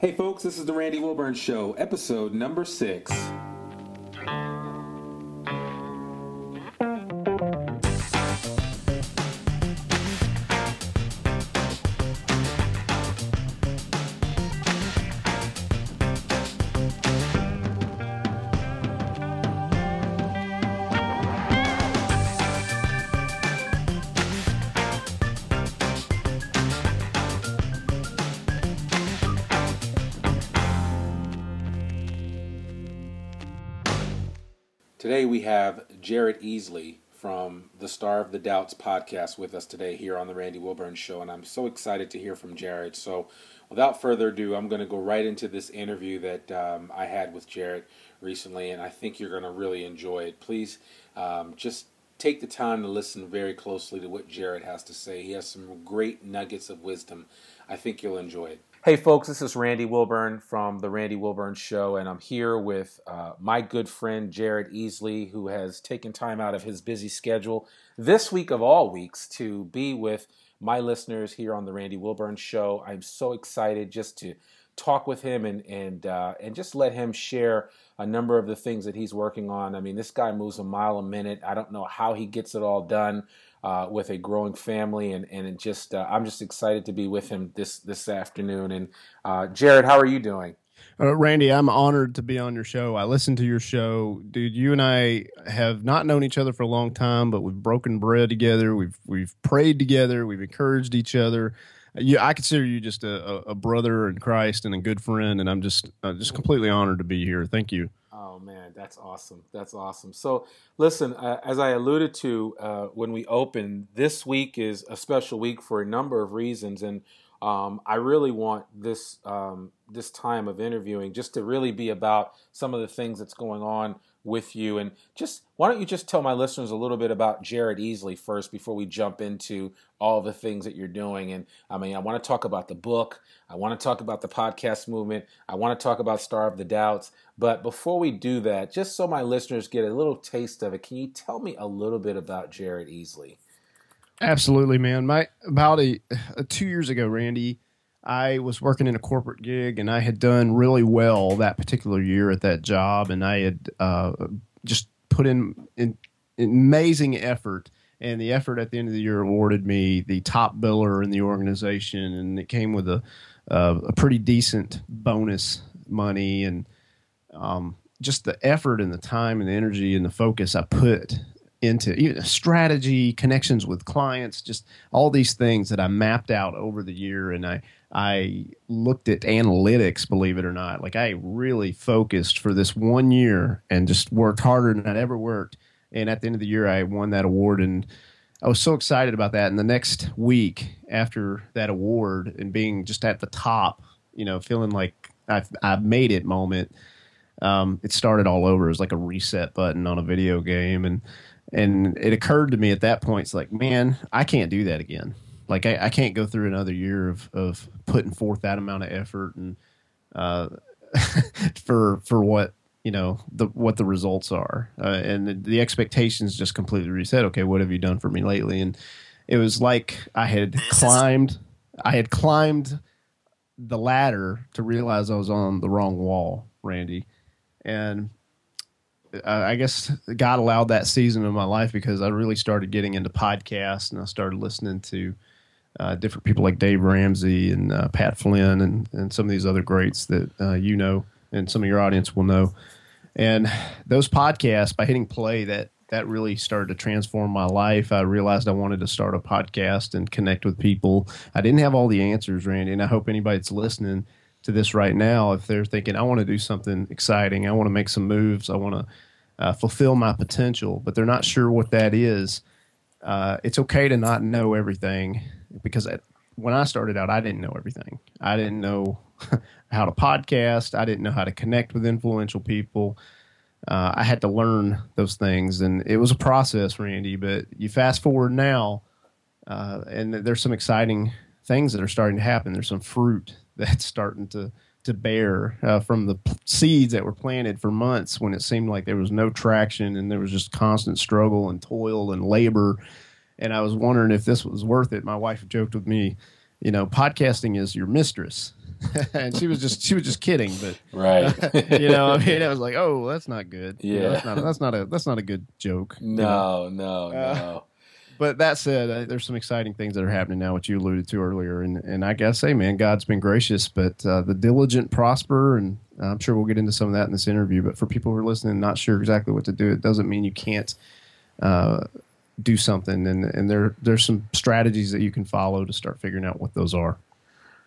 Hey, folks, this is the Randy Wilburn Show, episode number six. We have Jared Easley from the Starve the Doubts podcast with us today here on the Randy Wilburn Show, and I'm so excited to hear from Jared. So, without further ado, I'm going to go right into this interview that um, I had with Jared recently, and I think you're going to really enjoy it. Please um, just take the time to listen very closely to what Jared has to say. He has some great nuggets of wisdom. I think you'll enjoy it. Hey, folks, this is Randy Wilburn from The Randy Wilburn Show, and I'm here with uh, my good friend Jared Easley, who has taken time out of his busy schedule this week of all weeks to be with my listeners here on The Randy Wilburn Show. I'm so excited just to talk with him and and uh, and just let him share a number of the things that he's working on. I mean, this guy moves a mile a minute. I don't know how he gets it all done uh, with a growing family, and and just uh, I'm just excited to be with him this this afternoon. And uh, Jared, how are you doing? Uh, Randy, I'm honored to be on your show. I listen to your show, dude. You and I have not known each other for a long time, but we've broken bread together. We've we've prayed together. We've encouraged each other. You, I consider you just a, a, brother in Christ and a good friend, and I'm just uh, just completely honored to be here. Thank you. Oh man, that's awesome. That's awesome. So, listen, uh, as I alluded to uh, when we opened, this week is a special week for a number of reasons, and um, I really want this um, this time of interviewing just to really be about some of the things that's going on with you. And just why don't you just tell my listeners a little bit about Jared Easley first before we jump into all the things that you're doing. And I mean, I want to talk about the book. I want to talk about the podcast movement. I want to talk about Starve the Doubts. But before we do that, just so my listeners get a little taste of it, can you tell me a little bit about Jared Easley? Absolutely, man. My about a, a two years ago, Randy, I was working in a corporate gig and I had done really well that particular year at that job, and I had uh, just put in, in amazing effort. And the effort at the end of the year awarded me the top biller in the organization, and it came with a uh, a pretty decent bonus money and um, just the effort and the time and the energy and the focus I put into even strategy, connections with clients, just all these things that I mapped out over the year. And I, I looked at analytics, believe it or not. Like I really focused for this one year and just worked harder than I'd ever worked. And at the end of the year, I won that award. And I was so excited about that. And the next week after that award and being just at the top, you know, feeling like I've, I've made it moment, um, it started all over. It was like a reset button on a video game. And, and it occurred to me at that point, it's like, man, I can't do that again. Like I, I can't go through another year of, of putting forth that amount of effort and uh, for for what you know the what the results are, uh, and the, the, expectations just completely reset. Okay, what have you done for me lately? And it was like I had climbed, I had climbed the ladder to realize I was on the wrong wall, Randy, and I guess God allowed that season of my life because I really started getting into podcasts and I started listening to uh, different people like Dave Ramsey and uh, Pat Flynn and, and some of these other greats that uh, you know and some of your audience will know. And those podcasts, by hitting play, that that really started to transform my life. I realized I wanted to start a podcast and connect with people. I didn't have all the answers, Randy, and I hope anybody that's listening to this right now, if they're thinking, I want to do something exciting, I want to make some moves, I want to uh, fulfill my potential, but they're not sure what that is, uh, it's okay to not know everything because I, when I started out, I didn't know everything. I didn't know how to podcast, I didn't know how to connect with influential people. Uh, I had to learn those things, and it was a process, Randy. But you fast forward now, uh, and there's some exciting things that are starting to happen. There's some fruit that's starting to to bear uh, from the p- seeds that were planted for months when it seemed like there was no traction and there was just constant struggle and toil and labor. And I was wondering if this was worth it. My wife joked with me, you know, podcasting is your mistress. and she was just she was just kidding, but right, you know, I mean, I was like, oh, that's not good. You know, Yeah. that's not that's not a that's not a good joke. you know? no, no, Uh, no. But that said, there's some exciting things that are happening now, which you alluded to earlier, and and I gotta say, man, God's been gracious, but uh, the diligent prosper, and I'm sure we'll get into some of that in this interview. But for people who are listening, not sure exactly what to do, it doesn't mean you can't uh, do something, and and there there's some strategies that you can follow to start figuring out what those are.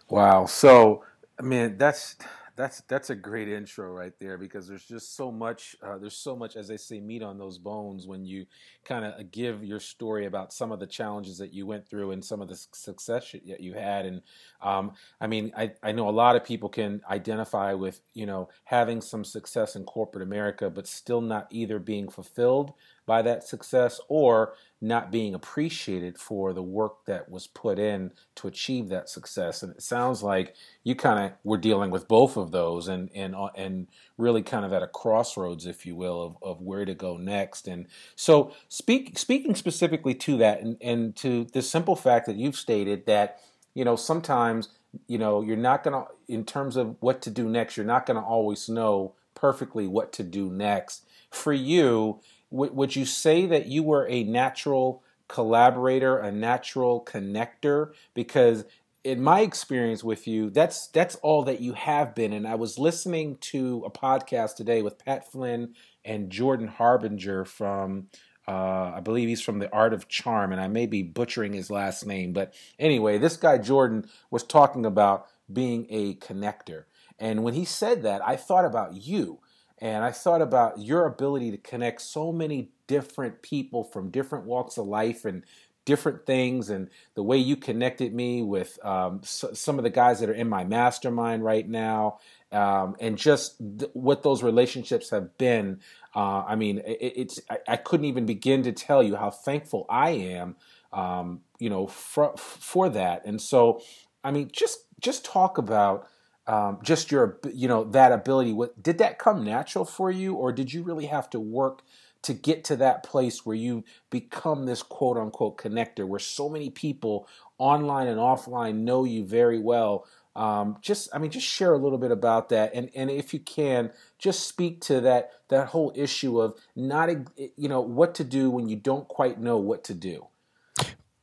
Wow. So, I mean, that's that's that's a great intro right there because there's just so much. Uh, there's so much, as they say, meat on those bones when you kind of give your story about some of the challenges that you went through and some of the success that you had. And um, I mean, I I know a lot of people can identify with you know having some success in corporate America, but still not either being fulfilled by that success or not being appreciated for the work that was put in to achieve that success. And it sounds like you kind of were dealing with both of those and and uh, and really kind of at a crossroads, if you will, of, of where to go next. And so, speak speaking specifically to that, and and to the simple fact that you've stated that you know sometimes you know you're not gonna in terms of what to do next, you're not gonna always know perfectly what to do next. For you, would would you say that you were a natural collaborator, a natural connector? Because in my experience with you, that's that's all that you have been. And I was listening to a podcast today with Pat Flynn and Jordan Harbinger from. Uh, I believe he's from the Art of Charm, and I may be butchering his last name, but anyway, this guy Jordan was talking about being a connector, and when he said that, I thought about you. And I thought about your ability to connect so many different people from different walks of life and different things, and the way you connected me with um, some of the guys that are in my mastermind right now, um, and just th- what those relationships have been. Uh, I mean, it, it's I, I couldn't even begin to tell you how thankful I am, um, you know, for for that. And so, I mean, just just talk about um, just your you know that ability. What did that come natural for you or did you really have to work to get to that place where you become this quote unquote connector where so many people online and offline know you very well? Um, just i mean just share a little bit about that and and if you can just speak to that that whole issue of not you know what to do when you don't quite know what to do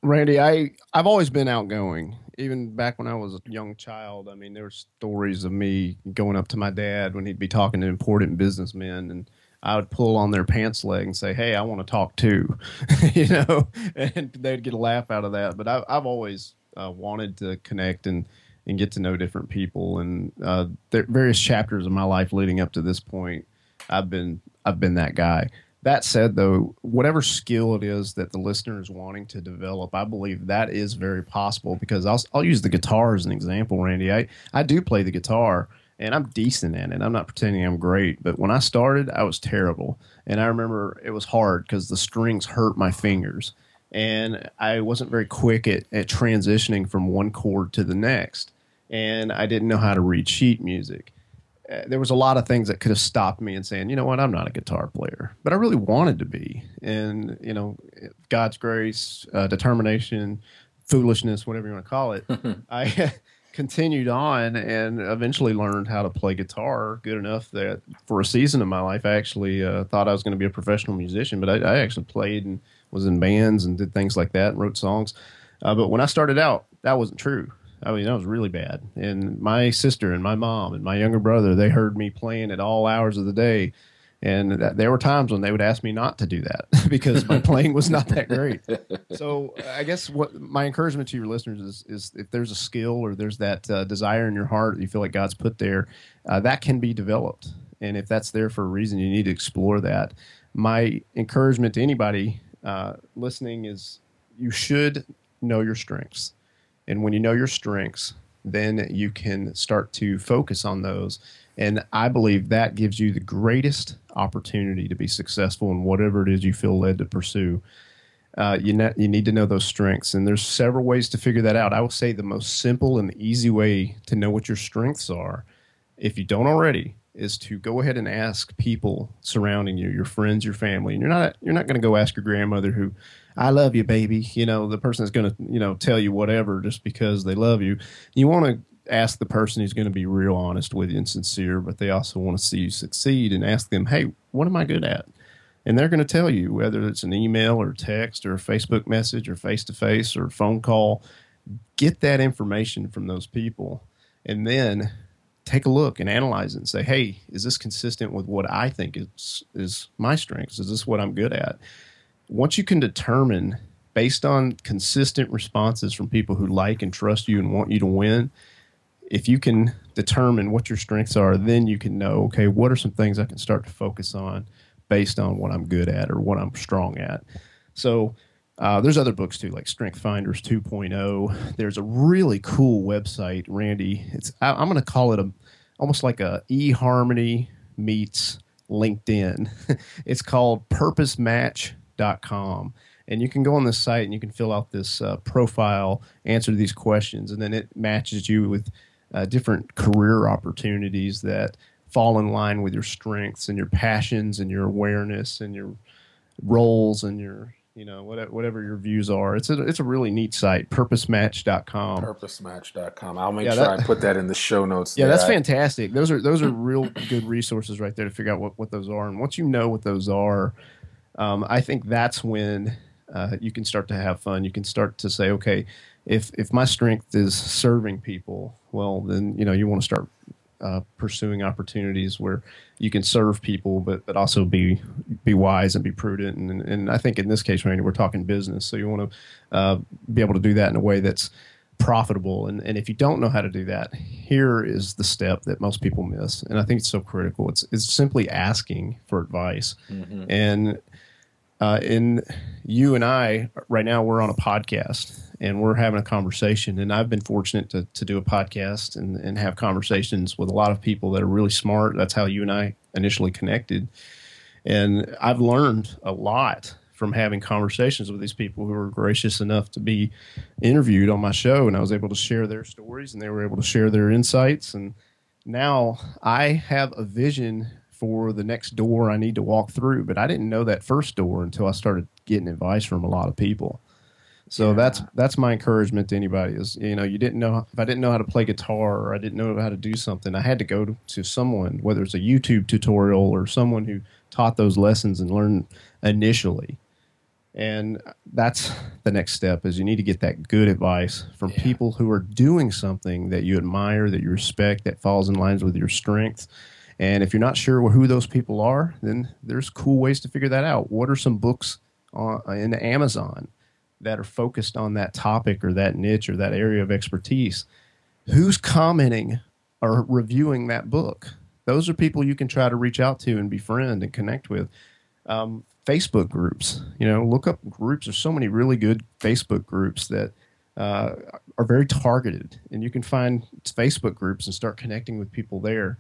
Randy, I I've always been outgoing. Even back when I was a young child, I mean, there were stories of me going up to my dad when he'd be talking to important businessmen, and I would pull on their pants leg and say, "Hey, I want to talk too," you know, and they'd get a laugh out of that. But I, I've always uh, wanted to connect and and get to know different people, and uh, various chapters of my life leading up to this point, I've been I've been that guy. That said, though, whatever skill it is that the listener is wanting to develop, I believe that is very possible because I'll, I'll use the guitar as an example, Randy. I, I do play the guitar and I'm decent at it. I'm not pretending I'm great, but when I started, I was terrible. And I remember it was hard because the strings hurt my fingers. And I wasn't very quick at, at transitioning from one chord to the next. And I didn't know how to read sheet music there was a lot of things that could have stopped me and saying, you know what, I'm not a guitar player, but I really wanted to be. And you know, God's grace, uh, determination, foolishness, whatever you want to call it, I continued on and eventually learned how to play guitar good enough that for a season of my life, I actually uh, thought I was going to be a professional musician. But I, I actually played and was in bands and did things like that and wrote songs. Uh, but when I started out, that wasn't true. I mean, that was really bad. And my sister and my mom and my younger brother, they heard me playing at all hours of the day. And that, there were times when they would ask me not to do that because my playing was not that great. So I guess what my encouragement to your listeners is, is if there's a skill or there's that uh, desire in your heart that you feel like God's put there, uh, that can be developed. And if that's there for a reason, you need to explore that. My encouragement to anybody uh, listening is you should know your strengths. And when you know your strengths, then you can start to focus on those. And I believe that gives you the greatest opportunity to be successful in whatever it is you feel led to pursue. Uh, you, ne- you need to know those strengths. And there's several ways to figure that out. I will say the most simple and easy way to know what your strengths are, if you don't already, is to go ahead and ask people surrounding you, your friends, your family. And you're not you're not going to go ask your grandmother who I love you, baby. You know, the person is going to, you know, tell you whatever just because they love you. You want to ask the person who's going to be real honest with you and sincere, but they also want to see you succeed and ask them, hey, what am I good at? And they're going to tell you whether it's an email or text or Facebook message or face to face or phone call. Get that information from those people and then take a look and analyze it and say, hey, is this consistent with what I think is, is my strengths? Is this what I'm good at? Once you can determine based on consistent responses from people who like and trust you and want you to win, if you can determine what your strengths are, then you can know, okay, what are some things I can start to focus on based on what I'm good at or what I'm strong at. So uh, there's other books too, like Strength Finders 2.0. There's a really cool website, Randy. It's I, am going to call it a almost like a eHarmony meets LinkedIn. it's called PurposeMatch.com and you can go on this site and you can fill out this uh, profile, answer these questions, and then it matches you with uh, different career opportunities that fall in line with your strengths and your passions and your awareness and your roles and your you know whatever, whatever your views are. It's a it's a really neat site purposematch.com purposematch.com i'll make yeah, sure that, i put that in the show notes yeah there. that's fantastic. Those are those are real good resources right there to figure out what, what those are. And once you know what those are um, i think that's when uh, you can start to have fun. You can start to say, okay, if if my strength is serving people, well, then you know you want to start uh, pursuing opportunities where you can serve people, but but also be be wise and be prudent. And and I think in this case, Randy, we're talking business, so you want to uh, be able to do that in a way that's profitable. And and if you don't know how to do that, here is the step that most people miss, and I think it's so critical. It's it's simply asking for advice, mm-hmm. and uh, in you and I right now we're on a podcast and we're having a conversation and I've been fortunate to, to do a podcast and, and have conversations with a lot of people that are really smart. That's how you and I initially connected. And I've learned a lot from having conversations with these people who were gracious enough to be interviewed on my show and I was able to share their stories and they were able to share their insights and now I have a vision for the next door I need to walk through. But I didn't know that first door until I started getting advice from a lot of people. So yeah. that's that's my encouragement to anybody is you know you didn't know if I didn't know how to play guitar or I didn't know how to do something I had to go to, to someone whether it's a YouTube tutorial or someone who taught those lessons and learned initially and that's the next step is you need to get that good advice from yeah. people who are doing something that you admire that you respect that falls in lines with your strengths and if you're not sure who those people are, then there's cool ways to figure that out. What are some books on, in Amazon that are focused on that topic or that niche or that area of expertise? Who's commenting or reviewing that book? Those are people you can try to reach out to and befriend and connect with. Um, Facebook groups, you know, look up groups. There's so many really good Facebook groups that uh, are very targeted, and you can find Facebook groups and start connecting with people there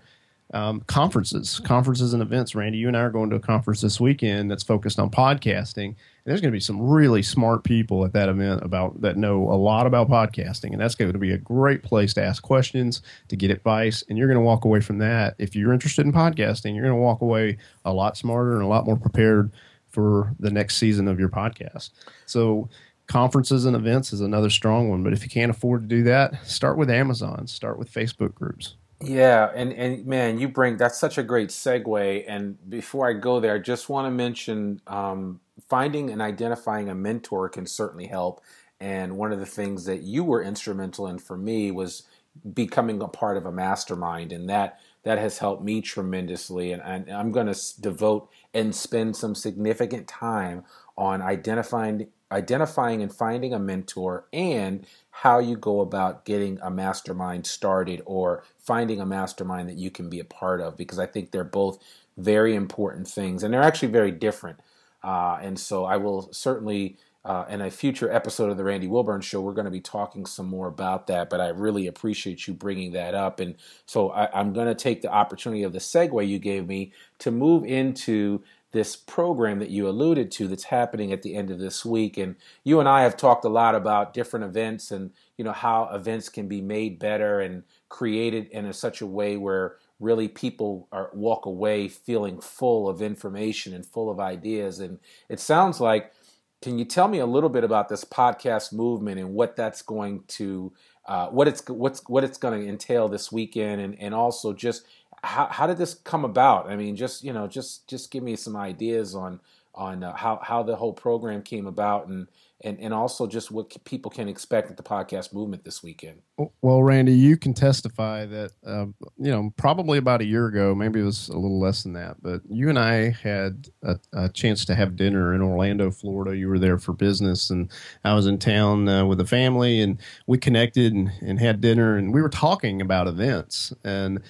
um, conferences, conferences and events. Randy, you and I are going to a conference this weekend that's focused on podcasting. And there's going to be some really smart people at that event about that know a lot about podcasting, and that's going to be a great place to ask questions, to get advice, and you're going to walk away from that. If you're interested in podcasting, you're going to walk away a lot smarter and a lot more prepared for the next season of your podcast. So conferences and events is another strong one. But if you can't afford to do that, start with Amazon, start with Facebook groups. Yeah, and and man, you bring that's such a great segue. And before I go there, I just want to mention um, finding and identifying a mentor can certainly help. And one of the things that you were instrumental in for me was becoming a part of a mastermind, and that that has helped me tremendously. And, and I'm going to devote and spend some significant time on identifying identifying and finding a mentor and how you go about getting a mastermind started or finding a mastermind that you can be a part of because I think they're both very important things and they're actually very different. Uh, and so I will certainly, uh, in a future episode of the Randy Wilburn Show, we're going to be talking some more about that. But I really appreciate you bringing that up. And so I, I'm going to take the opportunity of the segue you gave me to move into this program that you alluded to that's happening at the end of this week. And you and I have talked a lot about different events and you know how events can be made better and created in a, such a way where really people are walk away feeling full of information and full of ideas. And it sounds like can you tell me a little bit about this podcast movement and what that's going to uh, what it's what's what it's going to entail this weekend, and and also just how how did this come about? I mean, just you know, just just give me some ideas on on uh, how how the whole program came about and and, and also just what people can expect at the podcast movement this weekend. Well, Randy, you can testify that, uh, you know, probably about a year ago, maybe it was a little less than that, but you and I had a, a chance to have dinner in Orlando, Florida. You were there for business, and I was in town uh, with the family, and we connected and, and had dinner, and we were talking about events. And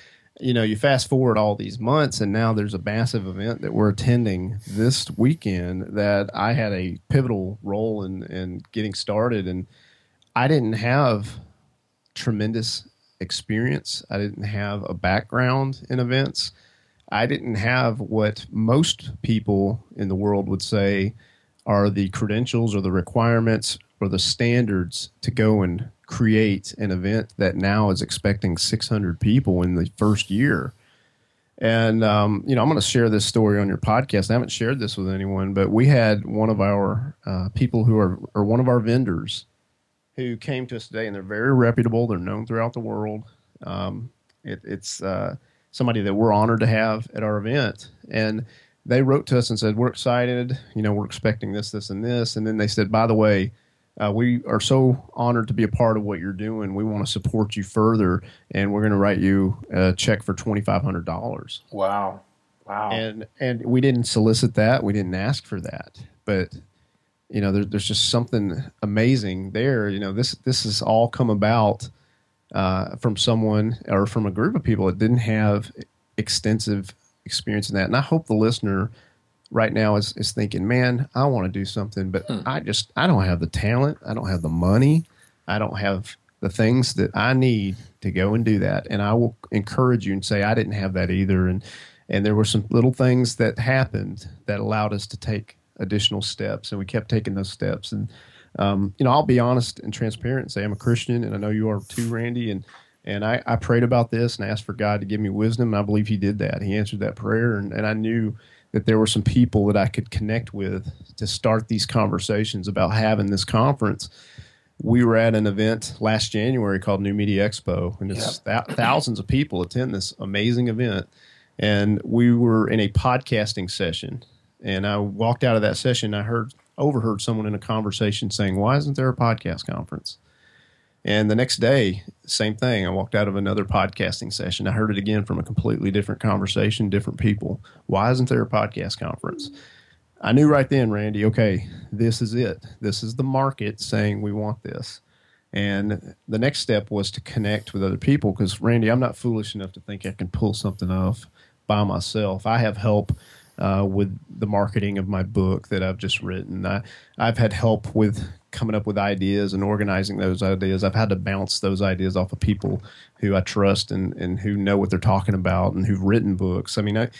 you know, you fast forward all these months, and now there's a massive event that we're attending this weekend that I had a pivotal role in, in getting started. And I didn't have tremendous experience, I didn't have a background in events. I didn't have what most people in the world would say are the credentials or the requirements or the standards to go and create an event that now is expecting 600 people in the first year. And um, you know, I'm going to share this story on your podcast. I haven't shared this with anyone, but we had one of our uh, people who are, or one of our vendors, who came to us today, and they're very reputable. They're known throughout the world. Um, it, it's uh, somebody that we're honored to have at our event, and they wrote to us and said, "We're excited. You know, we're expecting this, this, and this." And then they said, "By the way." Uh, we are so honored to be a part of what you're doing. We want to support you further, and we're going to write you a check for twenty five hundred dollars. Wow, wow! And and we didn't solicit that. We didn't ask for that, but you know, there, there's just something amazing there. You know, this this has all come about uh, from someone or from a group of people that didn't have extensive experience in that. And I hope the listener right now is, is thinking, man, I want to do something, but hmm. I just I don't have the talent, I don't have the money, I don't have the things that I need to go and do that. And I will encourage you and say I didn't have that either. And and there were some little things that happened that allowed us to take additional steps, and we kept taking those steps. And um, you know, I'll be honest and transparent and say I'm a Christian, and I know you are too, Randy. And and I, I prayed about this and asked for God to give me wisdom. And I believe He did that. He answered that prayer, and, and I knew that there were some people that I could connect with to start these conversations about having this conference. We were at an event last January called New Media Expo, and it's yep. th- thousands of people attend this amazing event. And we were in a podcasting session, and I walked out of that session. I heard overheard someone in a conversation saying, "Why isn't there a podcast conference?" And the next day, same thing. I walked out of another podcasting session. I heard it again from a completely different conversation, different people. Why isn't there a podcast conference? I knew right then, Randy, okay, this is it. This is the market saying we want this. And the next step was to connect with other people because, Randy, I'm not foolish enough to think I can pull something off by myself. I have help uh, with the marketing of my book that I've just written. I, I've had help with coming up with ideas and organizing those ideas. I've had to bounce those ideas off of people who I trust and, and who know what they're talking about and who've written books. I mean, I,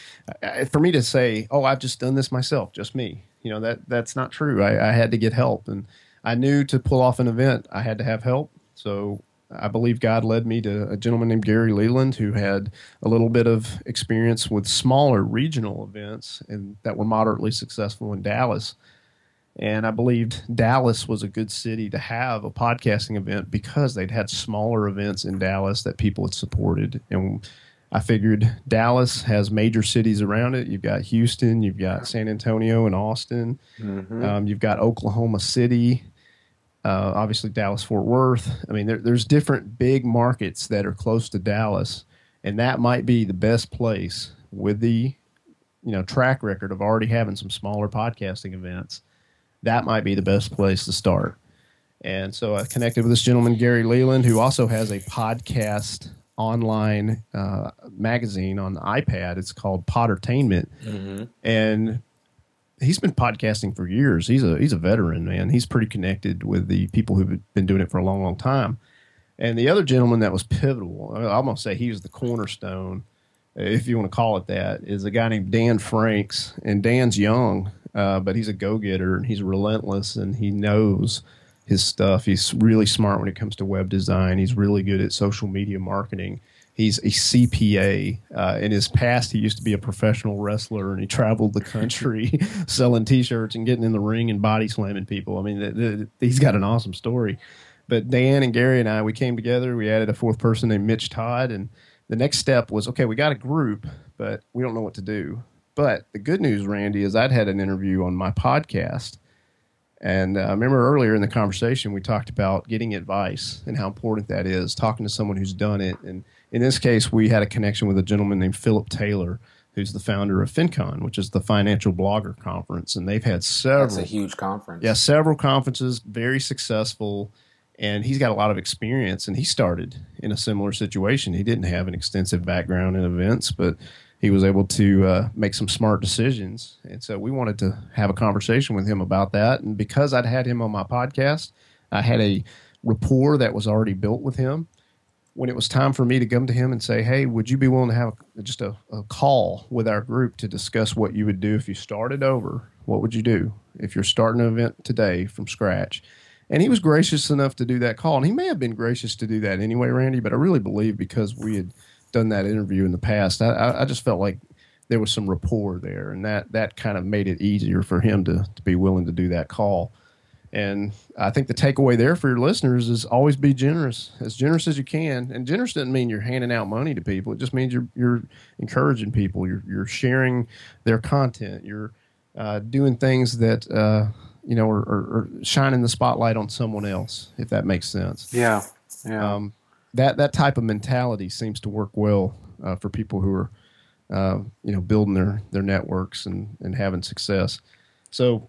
I, for me to say, "Oh, I've just done this myself, just me," you know that that's not true. I, I had to get help, and I knew to pull off an event, I had to have help. So I believe God led me to a gentleman named Gary Leland who had a little bit of experience with smaller regional events and that were moderately successful in Dallas. And I believed Dallas was a good city to have a podcasting event because they'd had smaller events in Dallas that people had supported. And I figured Dallas has major cities around it. You've got Houston, you've got San Antonio and Austin, mm-hmm. um, you've got Oklahoma City, uh, obviously Dallas Fort Worth. I mean, there, there's different big markets that are close to Dallas, and that might be the best place with the you know track record of already having some smaller podcasting events that might be the best place to start. And so I connected with this gentleman, Gary Leland, who also has a podcast online uh, magazine on the iPad. It's called Podertainment. Mm-hmm. And he's been podcasting for years. He's a he's a veteran, man. He's pretty connected with the people who've been doing it for a long, long time. And the other gentleman that was pivotal, I'm gonna say he was the cornerstone, if you want to call it that, is a guy named Dan Franks. And Dan's young, uh, but he's a go getter and he's relentless and he knows his stuff. He's really smart when it comes to web design. He's really good at social media marketing. He's a CPA. Uh, in his past, he used to be a professional wrestler and he traveled the country selling T-shirts and getting in the ring and body slamming people. I mean, th- th- he's got an awesome story. but Dan and Gary and I, we came together. We added a fourth person named Mitch Todd, and the next step was okay. We got a group, but we don't know what to do. But the good news, Randy, is I'd had an interview on my podcast. And uh, I remember earlier in the conversation, we talked about getting advice and how important that is, talking to someone who's done it. And in this case, we had a connection with a gentleman named Philip Taylor, who's the founder of FinCon, which is the Financial Blogger Conference. And they've had several. That's a huge conference. Yeah, several conferences, very successful. And he's got a lot of experience. And he started in a similar situation. He didn't have an extensive background in events, but he was able to uh, make some smart decisions. And so we wanted to have a conversation with him about that. And because I'd had him on my podcast, I had a rapport that was already built with him. When it was time for me to come to him and say, "Hey, would you be willing to have just a, a call with our group to discuss what you would do if you started over? What would you do if you're starting an event today from scratch?" And he was gracious enough to do that call. And he may have been gracious to do that anyway, Randy, but I really believe because we had done that interview in the past, I, I just felt like there was some rapport there, and that that kind of made it easier for him to to be willing to do that call. And I think the takeaway there for your listeners is always be generous, as generous as you can. And generous doesn't mean you're handing out money to people. It just means you're you're encouraging people. You're you're sharing their content. You're uh, doing things that uh, you know are, are, are, shining the spotlight on someone else, if that makes sense. Yeah, yeah. Um, that that type of mentality seems to work well uh, for people who are uh, you know building their their networks and and having success. So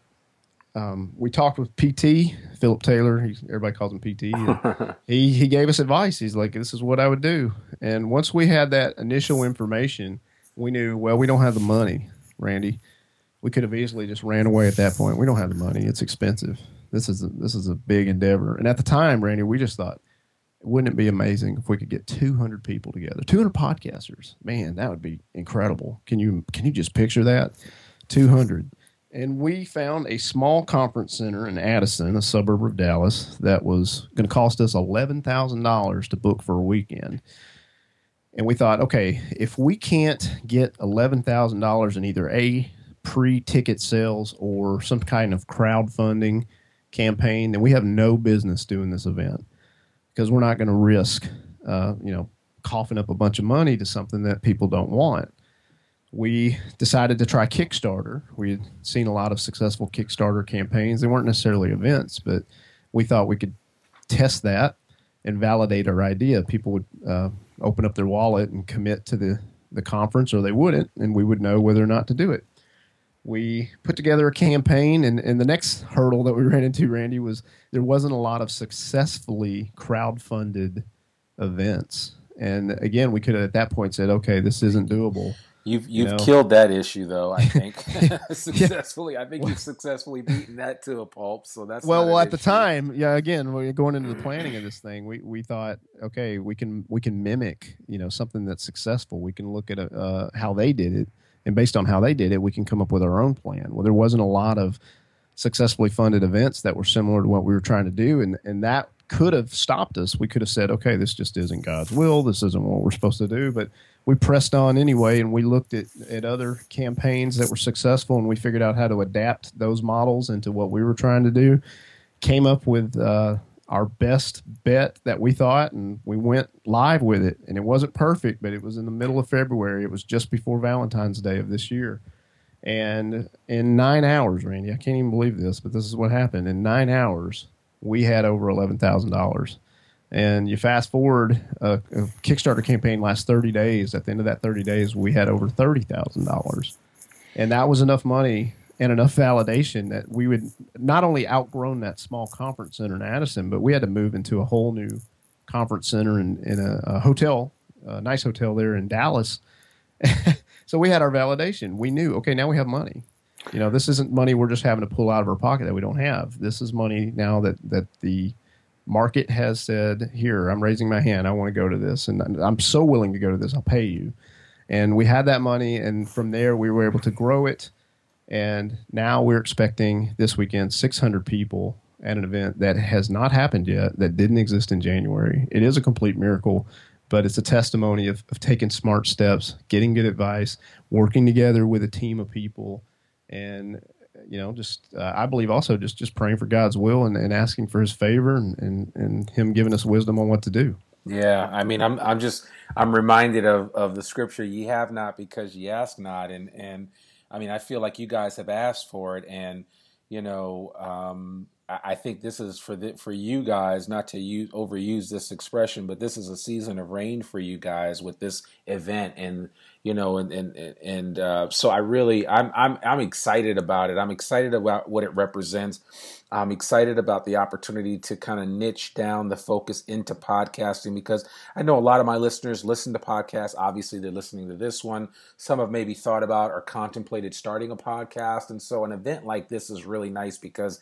um, we talked with PT Philip Taylor. He, everybody calls him PT. he he gave us advice. He's like, "This is what I would do." And once we had that initial information, we knew well we don't have the money, Randy. We could have easily just ran away at that point. We don't have the money. It's expensive. This is a, this is a big endeavor. And at the time, Randy, we just thought wouldn't it be amazing if we could get 200 people together? 200 podcasters. Man that would be incredible. Can you can you just picture that? 200 and we found a small conference center in addison a suburb of dallas that was going to cost us $11000 to book for a weekend. And we thought okay if we can't get $11000 in either a pre-ticket sales or some kind of crowdfunding campaign then we have no business doing this event because we're not going to risk, uh, you know, coughing up a bunch of money to something that people don't want. We decided to try Kickstarter. We had seen a lot of successful Kickstarter campaigns. They weren't necessarily events, but we thought we could test that and validate our idea. People would uh, open up their wallet and commit to the, the conference, or they wouldn't, and we would know whether or not to do it we put together a campaign and, and the next hurdle that we ran into randy was there wasn't a lot of successfully crowd-funded events and again we could have at that point said okay this isn't doable You've you've you know? killed that issue though. I think successfully. I think you've successfully beaten that to a pulp. So that's well. Well, at issue. the time, yeah. Again, going into the planning of this thing, we, we thought, okay, we can we can mimic, you know, something that's successful. We can look at a, uh, how they did it, and based on how they did it, we can come up with our own plan. Well, there wasn't a lot of successfully funded events that were similar to what we were trying to do, and and that could have stopped us. We could have said, okay, this just isn't God's will. This isn't what we're supposed to do. But we pressed on anyway, and we looked at, at other campaigns that were successful, and we figured out how to adapt those models into what we were trying to do. Came up with uh, our best bet that we thought, and we went live with it. And it wasn't perfect, but it was in the middle of February. It was just before Valentine's Day of this year. And in nine hours, Randy, I can't even believe this, but this is what happened. In nine hours, we had over eleven thousand dollars. And you fast forward, a, a Kickstarter campaign lasts thirty days. At the end of that thirty days, we had over thirty thousand dollars, and that was enough money and enough validation that we would not only outgrown that small conference center in Addison, but we had to move into a whole new conference center in, in a, a hotel, a nice hotel there in Dallas. so we had our validation. We knew, okay, now we have money. You know, this isn't money we're just having to pull out of our pocket that we don't have. This is money now that that the market has said, "Here, I'm raising my hand. I want to go to this, and I'm so willing to go to this. I'll pay you." And we had that money, and from there we were able to grow it and now we're expecting this weekend 600 people at an event that has not happened yet, that didn't exist in January. It is a complete miracle, but it's a testimony of, of taking smart steps, getting good advice, working together with a team of people. And, you know, just uh, I believe also just just praying for God's will and, and asking for His favor and, and and Him giving us wisdom on what to do. Yeah, I mean, I'm I'm just I'm reminded of of the scripture, "Ye have not because ye ask not," and and I mean, I feel like you guys have asked for it, and you know, um, I, think this is for the, for you guys not to use overuse this expression, but this is a season of rain for you guys with this event, and you know, and and and uh, so I really I'm I'm I'm excited about it. I'm excited about what it represents. I'm excited about the opportunity to kind of niche down the focus into podcasting because I know a lot of my listeners listen to podcasts. Obviously, they're listening to this one. Some have maybe thought about or contemplated starting a podcast, and so an event like this is really nice because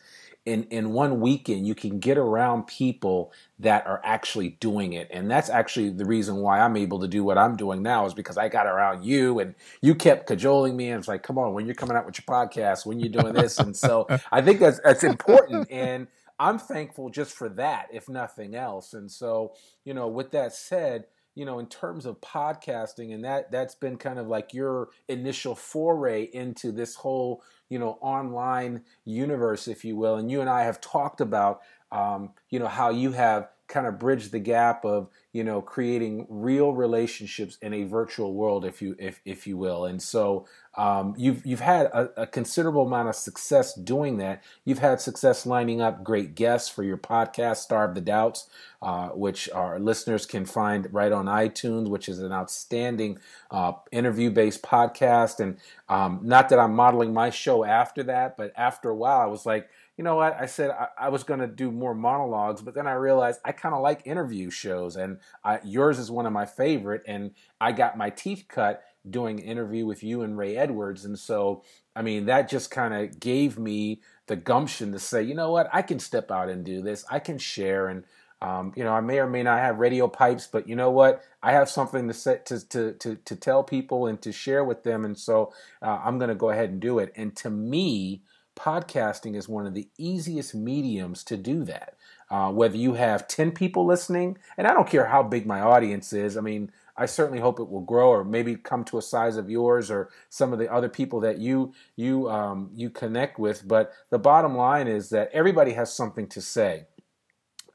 in in one weekend you can get around people that are actually doing it and that's actually the reason why i'm able to do what i'm doing now is because i got around you and you kept cajoling me and it's like come on when you're coming out with your podcast when you're doing this and so i think that's that's important and i'm thankful just for that if nothing else and so you know with that said you know in terms of podcasting and that that's been kind of like your initial foray into this whole you know online universe, if you will. And you and I have talked about um, you know how you have kind of bridged the gap of you know creating real relationships in a virtual world if you if if you will and so um, you've you've had a, a, considerable amount of success doing that you've had success lining up great guests for your podcast starve the doubts uh, which our listeners can find right on itunes which is an outstanding uh, interview based podcast and um, not that i'm modeling my show after that but after a while i was like you know what? I said I, I was going to do more monologues, but then I realized I kind of like interview shows, and I, yours is one of my favorite. And I got my teeth cut doing an interview with you and Ray Edwards, and so I mean that just kind of gave me the gumption to say, you know what? I can step out and do this. I can share and. Um, you know, I may or may not have radio pipes, but you know what? I have something to set to to to, to tell people and to share with them, and so uh, I'm going to go ahead and do it. And to me, podcasting is one of the easiest mediums to do that. Uh, whether you have 10 people listening, and I don't care how big my audience is, I mean, I certainly hope it will grow or maybe come to a size of yours or some of the other people that you you um, you connect with. But the bottom line is that everybody has something to say,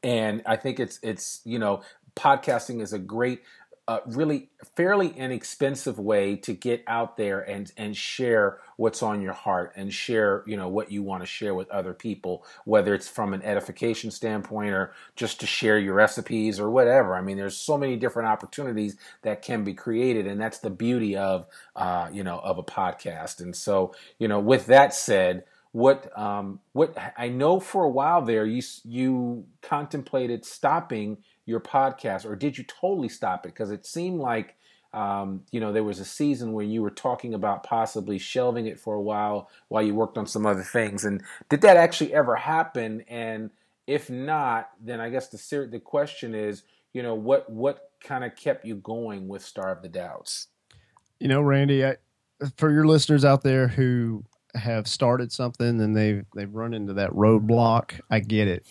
and I think it's it's you know podcasting is a great a really fairly inexpensive way to get out there and and share what's on your heart and share you know what you want to share with other people whether it's from an edification standpoint or just to share your recipes or whatever. I mean there's so many different opportunities that can be created and that's the beauty of uh, you know of a podcast. And so you know with that said what um, what I know for a while there you you contemplated stopping your podcast, or did you totally stop it? Because it seemed like um, you know there was a season where you were talking about possibly shelving it for a while while you worked on some other things. And did that actually ever happen? And if not, then I guess the the question is, you know, what what kind of kept you going with Starve the Doubts? You know, Randy, I, for your listeners out there who have started something and they've they've run into that roadblock, I get it.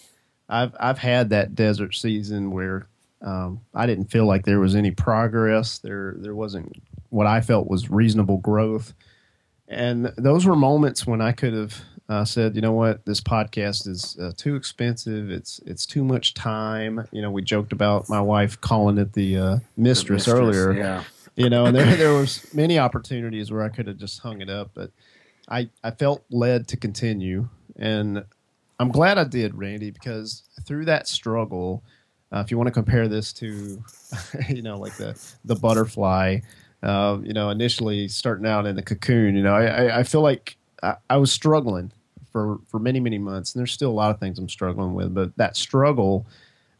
I've I've had that desert season where um, I didn't feel like there was any progress. There there wasn't what I felt was reasonable growth, and those were moments when I could have uh, said, you know what, this podcast is uh, too expensive. It's it's too much time. You know, we joked about my wife calling it the, uh, mistress, the mistress, earlier. Yeah. You know, and there there was many opportunities where I could have just hung it up, but I I felt led to continue, and I'm glad I did, Randy, because through that struggle, uh, if you want to compare this to, you know, like the the butterfly, uh, you know, initially starting out in the cocoon, you know, I, I feel like I, I, was struggling for for many many months, and there's still a lot of things I'm struggling with, but that struggle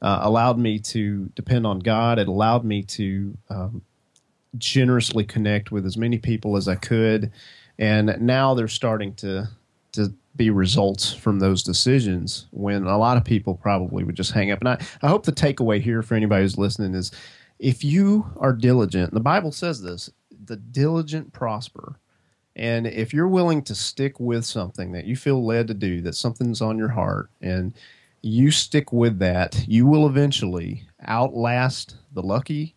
uh, allowed me to depend on God. It allowed me to um, generously connect with as many people as I could, and now they're starting to to be results from those decisions when a lot of people probably would just hang up. And I, I hope the takeaway here for anybody who's listening is if you are diligent, the Bible says this the diligent prosper. And if you're willing to stick with something that you feel led to do, that something's on your heart, and you stick with that, you will eventually outlast the lucky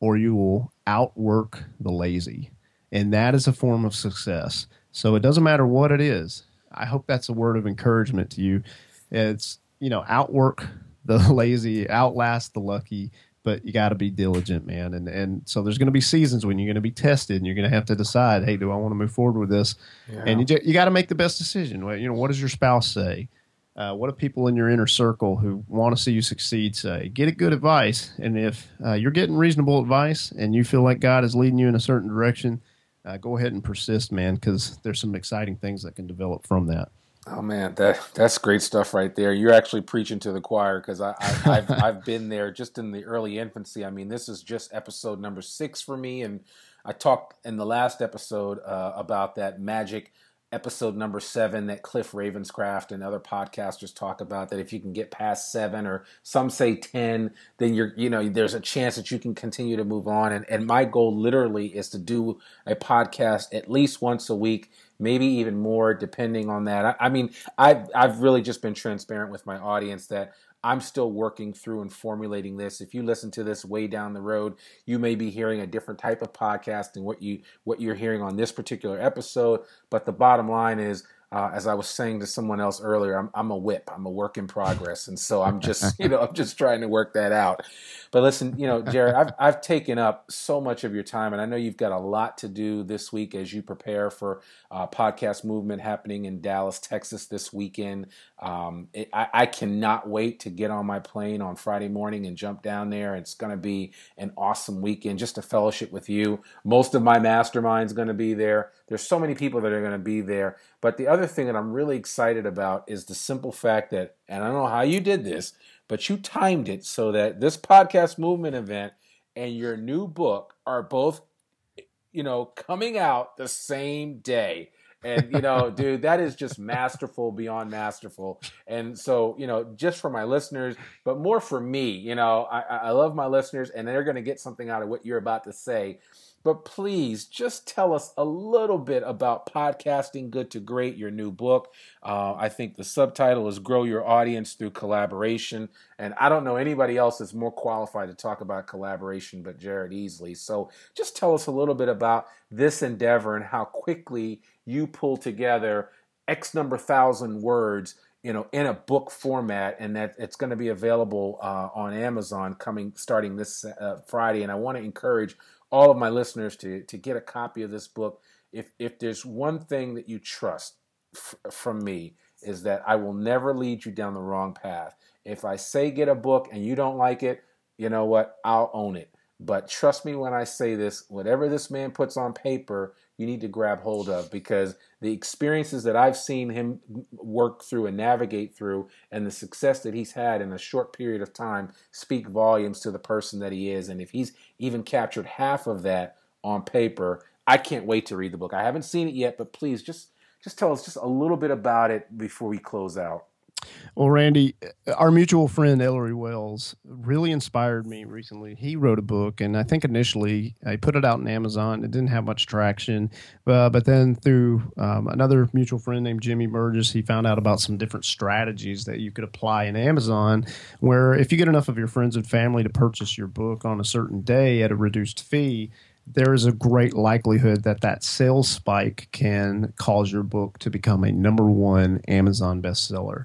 or you will outwork the lazy. And that is a form of success. So it doesn't matter what it is I hope that's a word of encouragement to you. It's you know outwork the lazy, outlast the lucky, but you got to be diligent, man. And and so there's going to be seasons when you're going to be tested, and you're going to have to decide, hey, do I want to move forward with this? Yeah. And you you got to make the best decision. You know, what does your spouse say? Uh, what do people in your inner circle who want to see you succeed say? Get a good advice, and if uh, you're getting reasonable advice and you feel like God is leading you in a certain direction, uh, go ahead and persist, man, because there's some exciting things that can develop from that. Oh man, that that's great stuff right there. You're actually preaching to the choir because I, I have I've been there just in the early infancy. I mean, this is just episode number six for me, and I talked in the last episode uh, about that magic episode number seven that Cliff Ravenscraft and other podcasters talk about that if you can get past seven or some say 10, then you're, you know, there's a chance that you can continue to move on. And, and my goal literally is to do a podcast at least once a week, maybe even more depending on that. I, I mean, I've, I've really just been transparent with my audience that I'm still working through and formulating this. If you listen to this way down the road, you may be hearing a different type of podcast than what you what you're hearing on this particular episode. But the bottom line is uh, as I was saying to someone else earlier, I'm, I'm a whip. I'm a work in progress, and so I'm just, you know, I'm just trying to work that out. But listen, you know, Jared, I've I've taken up so much of your time, and I know you've got a lot to do this week as you prepare for uh, podcast movement happening in Dallas, Texas this weekend. Um, it, I, I cannot wait to get on my plane on Friday morning and jump down there. It's going to be an awesome weekend, just a fellowship with you. Most of my mastermind's going to be there. There's so many people that are going to be there. But the other thing that I'm really excited about is the simple fact that, and I don't know how you did this, but you timed it so that this podcast movement event and your new book are both, you know, coming out the same day. And you know, dude, that is just masterful beyond masterful. And so, you know, just for my listeners, but more for me, you know, I, I love my listeners, and they're going to get something out of what you're about to say. But please just tell us a little bit about Podcasting Good to Great, your new book. Uh, I think the subtitle is Grow Your Audience Through Collaboration. And I don't know anybody else that's more qualified to talk about collaboration but Jared Easley. So just tell us a little bit about this endeavor and how quickly you pull together X number thousand words you know in a book format and that it's going to be available uh, on amazon coming starting this uh, friday and i want to encourage all of my listeners to to get a copy of this book. If if there's one thing that you trust f- from me is that I will never lead you down the wrong path. If I say get a book and you don't like it, you know what? I'll own it. But trust me when I say this, whatever this man puts on paper, you need to grab hold of because the experiences that I've seen him work through and navigate through and the success that he's had in a short period of time speak volumes to the person that he is. And if he's even captured half of that on paper, I can't wait to read the book. I haven't seen it yet, but please just just tell us just a little bit about it before we close out. Well, Randy, our mutual friend Ellery Wells really inspired me recently. He wrote a book, and I think initially I put it out on Amazon. It didn't have much traction, uh, but then through um, another mutual friend named Jimmy Burgess, he found out about some different strategies that you could apply in Amazon. Where if you get enough of your friends and family to purchase your book on a certain day at a reduced fee, there is a great likelihood that that sales spike can cause your book to become a number one Amazon bestseller.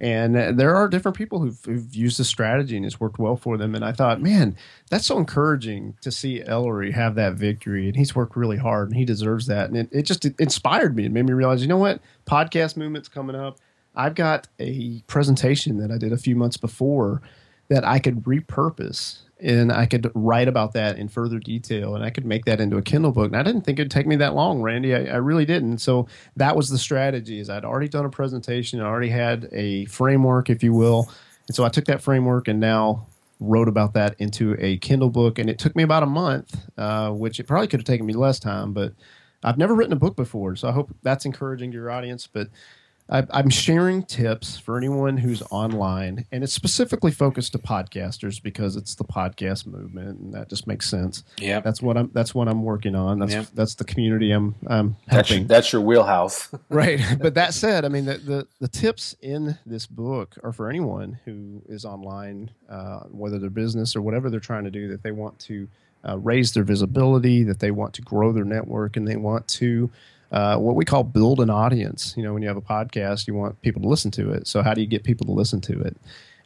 And there are different people who've, who've, used this strategy and it's worked well for them. And I thought, man, that's so encouraging to see Ellery have that victory. And he's worked really hard and he deserves that. And it, it just it inspired me. It made me realize, you know what? Podcast movement's coming up. I've got a presentation that I did a few months before that I could repurpose and I could write about that in further detail, and I could make that into a Kindle book. And I didn't think it'd take me that long, Randy. I, I really didn't. So that was the strategy. Is I'd already done a presentation, I already had a framework, if you will, and so I took that framework and now wrote about that into a Kindle book. And it took me about a month, uh, which it probably could have taken me less time, but I've never written a book before, so I hope that's encouraging to your audience. But I'm sharing tips for anyone who's online, and it's specifically focused to podcasters because it's the podcast movement, and that just makes sense. Yeah, that's what I'm. That's what I'm working on. That's yep. that's the community I'm. I'm helping. That's your, that's your wheelhouse, right? But that said, I mean the, the, the tips in this book are for anyone who is online, uh, whether they're business or whatever they're trying to do that they want to uh, raise their visibility, that they want to grow their network, and they want to uh, what we call build an audience. You know, when you have a podcast, you want people to listen to it. So how do you get people to listen to it?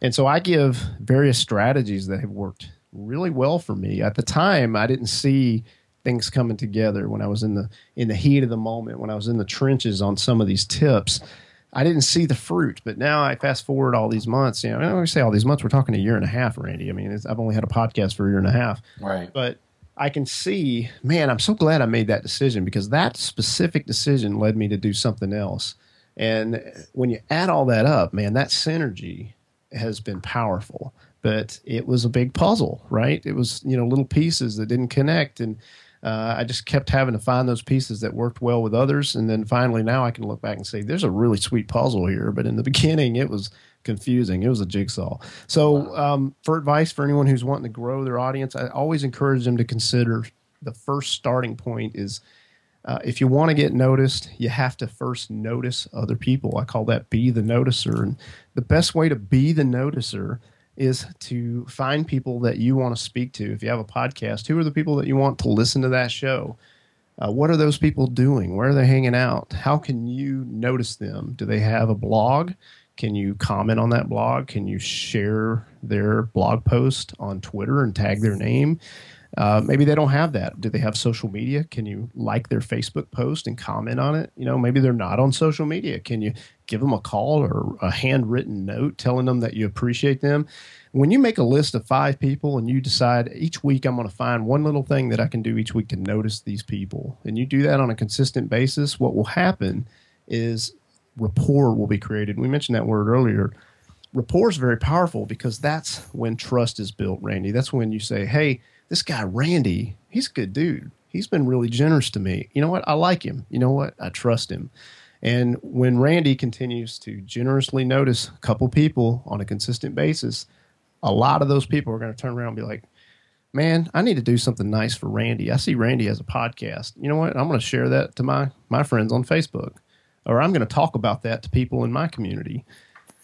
And so I give various strategies that have worked really well for me. At the time, I didn't see things coming together when I was in the in the heat of the moment, when I was in the trenches on some of these tips. I didn't see the fruit, but now I fast forward all these months. You know, when we say all these months, we're talking a year and a half, Randy. I mean, I've only had a podcast for a year and a half, right? But I can see, man, I'm so glad I made that decision because that specific decision led me to do something else. And when you add all that up, man, that synergy has been powerful. But it was a big puzzle, right? It was, you know, little pieces that didn't connect. And uh, I just kept having to find those pieces that worked well with others. And then finally, now I can look back and say, there's a really sweet puzzle here. But in the beginning, it was confusing. It was a jigsaw. So, um, for advice for anyone who's wanting to grow their audience, I always encourage them to consider the first starting point is uh, if you want to get noticed, you have to first notice other people. I call that be the noticer. And the best way to be the noticer is to find people that you want to speak to. If you have a podcast, who are the people that you want to listen to that show? Uh, what are those people doing? Where are they hanging out? How can you notice them? Do they have a blog? Can you comment on that blog? Can you share their blog post on Twitter and tag their name? Uh, maybe they don't have that. Do they have social media? Can you like their Facebook post and comment on it? You know, maybe they're not on social media. Can you give them a call or a handwritten note telling them that you appreciate them? When you make a list of five people and you decide each week I'm going to find one little thing that I can do each week to notice these people, and you do that on a consistent basis, what will happen is rapport will be created. We mentioned that word earlier. Rapport is very powerful because that's when trust is built, Randy. That's when you say, hey, this guy Randy, he's a good dude. He's been really generous to me. You know what? I like him. You know what? I trust him. And when Randy continues to generously notice a couple people on a consistent basis, a lot of those people are going to turn around and be like, man, I need to do something nice for Randy. I see Randy has a podcast. You know what? I'm going to share that to my, my friends on Facebook, or I'm going to talk about that to people in my community.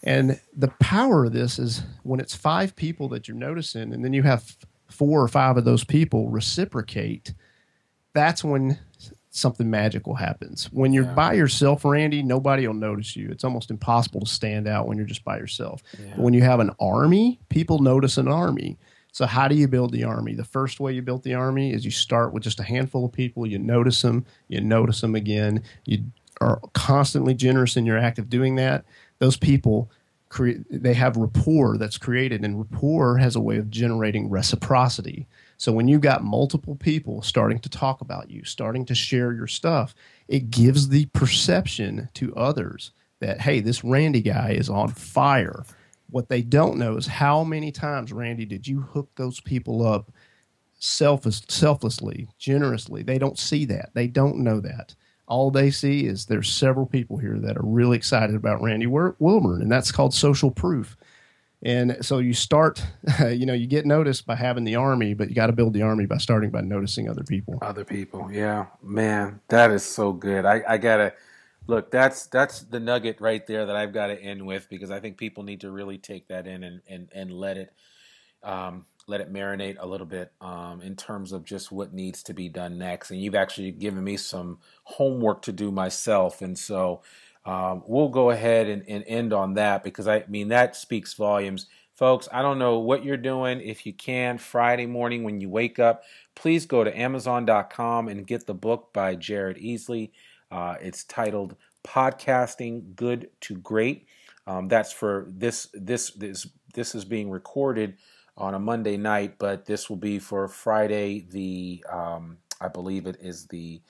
And the power of this is when it's five people that you're noticing, and then you have four or five of those people reciprocate, that's when something magical happens. When you're yeah. by yourself, Randy, nobody will notice you. It's almost impossible to stand out when you're just by yourself. Yeah. But when you have an army, people notice an army. So how do you build the army? The first way you build the army is you start with just a handful of people. You notice them, you notice them again. You are constantly generous in your act of doing that. Those people create they have rapport that's created and rapport has a way of generating reciprocity. So when you've got multiple people starting to talk about you starting to share your stuff it gives the perception to others that hey this randy guy is on fire. What they don't know is how many times randy did you hook those people up selfless, selflessly generously? They don't see that. They don't know that all they see is there's several people here that are really excited about Randy Wilburn, and that's called social proof. And so you start, you know, you get noticed by having the army, but you got to build the army by starting by noticing other people. Other people, yeah, man, that is so good. I, I gotta look. That's that's the nugget right there that I've got to end with because I think people need to really take that in and and and let it. Um, let it marinate a little bit um, in terms of just what needs to be done next. And you've actually given me some homework to do myself. And so um, we'll go ahead and, and, end on that because I mean, that speaks volumes. Folks, I don't know what you're doing. If you can, Friday morning when you wake up, please go to Amazon.com and get the book by Jared Easley. Uh, it's titled Podcasting Good to Great. Um, that's for this, this, this, this is being recorded on a Monday night, but this will be for Friday, the um, I believe it is the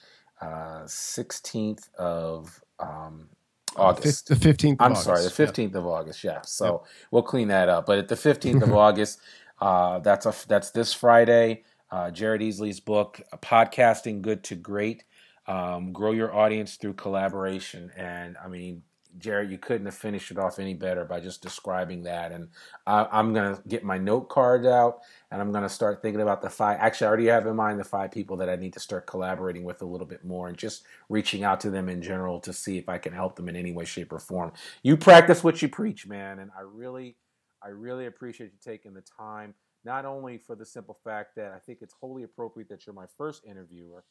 uh, 16th of um, August. The 15th I'm August. sorry, the 15th yep. of August, yeah. So yep. we'll clean that up. But at the 15th of August, uh, that's, a, that's this Friday. Uh, Jared Easley's book, Podcasting Good to Great. Um, grow your audience through collaboration. And I mean, Jared, you couldn't have finished it off any better by just describing that. And I, am going to get my note card out and I'm going to start thinking about the five. Actually, I already have in mind the five people that I need to start collaborating with a little bit more and just reaching out to them in general to see if I can help them in any way, shape, or form. You practice what you preach, man. And I really, I really appreciate you taking the time, not only for the simple fact that I think it's wholly appropriate that you're my first interviewer,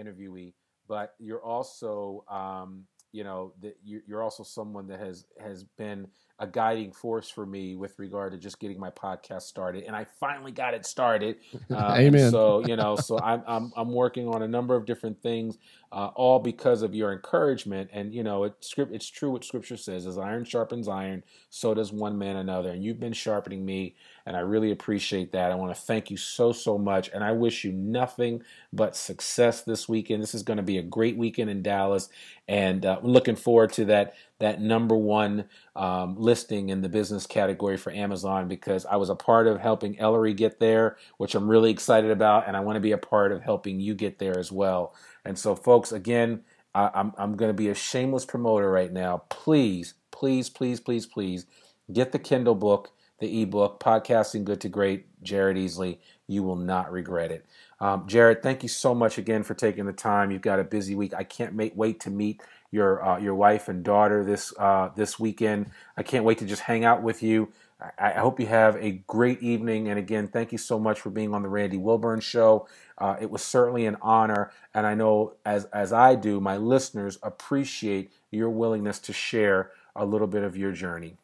interviewee, but you're also um, you know that you're also someone that has has been a guiding force for me with regard to just getting my podcast started and i finally got it started. Uh, amen. so you know so I'm, I'm i'm working on a number of different things uh, all because of your encouragement. And you know it's script it's true what scripture says as iron sharpens iron so does one man another. And you've been sharpening me and i really appreciate that i want to thank you so so much and i wish you nothing but success this weekend this is going to be a great weekend in dallas and uh, I'm looking forward to that that number one um, listing in the business category for Amazon because I was a part of helping Ellery get there, which I'm really excited about, and I want to be a part of helping you get there as well. And so, folks, again, I, I'm I'm going to be a shameless promoter right now. Please, please, please, please, please get the Kindle book, the ebook, Podcasting Good to Great, Jared Easley. You will not regret it. Um, Jared, thank you so much again for taking the time. You've got a busy week. I can't make, wait to meet your uh, your wife and daughter this uh, this weekend. I can't wait to just hang out with you. I, I, hope you have a great evening. And again, thank you so much for being on the Randy Wilburn Show. Uh, it was certainly an honor, and I know as as I do, my listeners appreciate your willingness to share a little bit of your journey.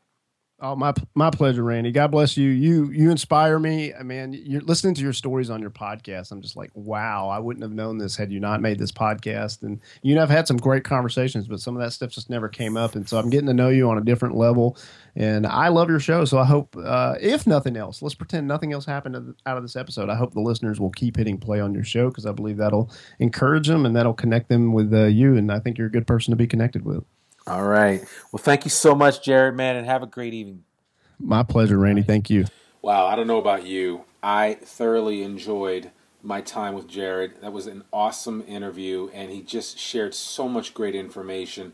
Oh, my my pleasure, Randy. God bless you. You you inspire me. I mean, you're listening to your stories on your podcast. I'm just like, wow, I wouldn't have known this had you not made this podcast. And you know, I've had some great conversations, but some of that stuff just never came up. And so I'm getting to know you on a different level. And I love your show. So I hope, uh, if nothing else, let's pretend nothing else happened out of this episode. I hope the listeners will keep hitting play on your show because I believe that'll encourage them and that'll connect them with uh, you. And I think you're a good person to be connected with. All right. Well, thank you so much, Jared, man, and have a great evening. My pleasure, Randy. Thank you. Wow. I don't know about you. I thoroughly enjoyed my time with Jared. That was an awesome interview, and he just shared so much great information.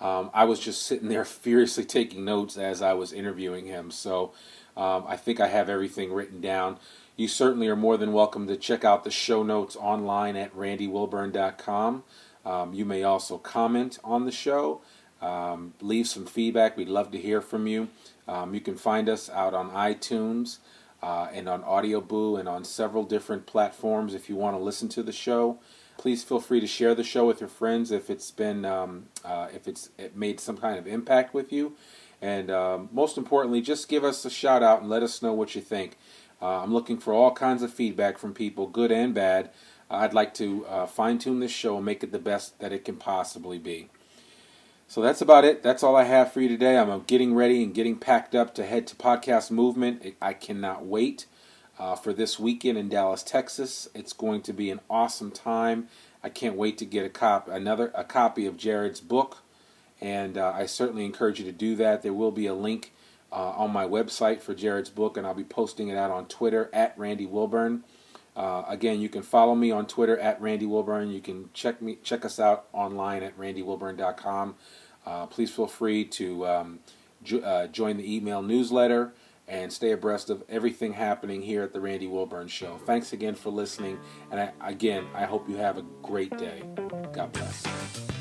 Um, I was just sitting there furiously taking notes as I was interviewing him. So um, I think I have everything written down. You certainly are more than welcome to check out the show notes online at randywilburn.com. Um, you may also comment on the show. Um, leave some feedback. We'd love to hear from you. Um, you can find us out on iTunes uh, and on Audioboo and on several different platforms if you want to listen to the show. Please feel free to share the show with your friends if it's been um, uh, if it's it made some kind of impact with you. And um, most importantly, just give us a shout out and let us know what you think. Uh, I'm looking for all kinds of feedback from people, good and bad. I'd like to uh, fine tune this show and make it the best that it can possibly be. So that's about it. That's all I have for you today. I'm getting ready and getting packed up to head to Podcast Movement. I cannot wait uh, for this weekend in Dallas, Texas. It's going to be an awesome time. I can't wait to get a cop another a copy of Jared's book, and uh, I certainly encourage you to do that. There will be a link uh, on my website for Jared's book, and I'll be posting it out on Twitter at Randy Wilburn. Uh, again, you can follow me on Twitter at Randy Wilburn. You can check me check us out online at randywilburn.com. Uh, please feel free to um, jo- uh, join the email newsletter and stay abreast of everything happening here at the Randy Wilburn Show. Thanks again for listening, and I, again, I hope you have a great day. God bless.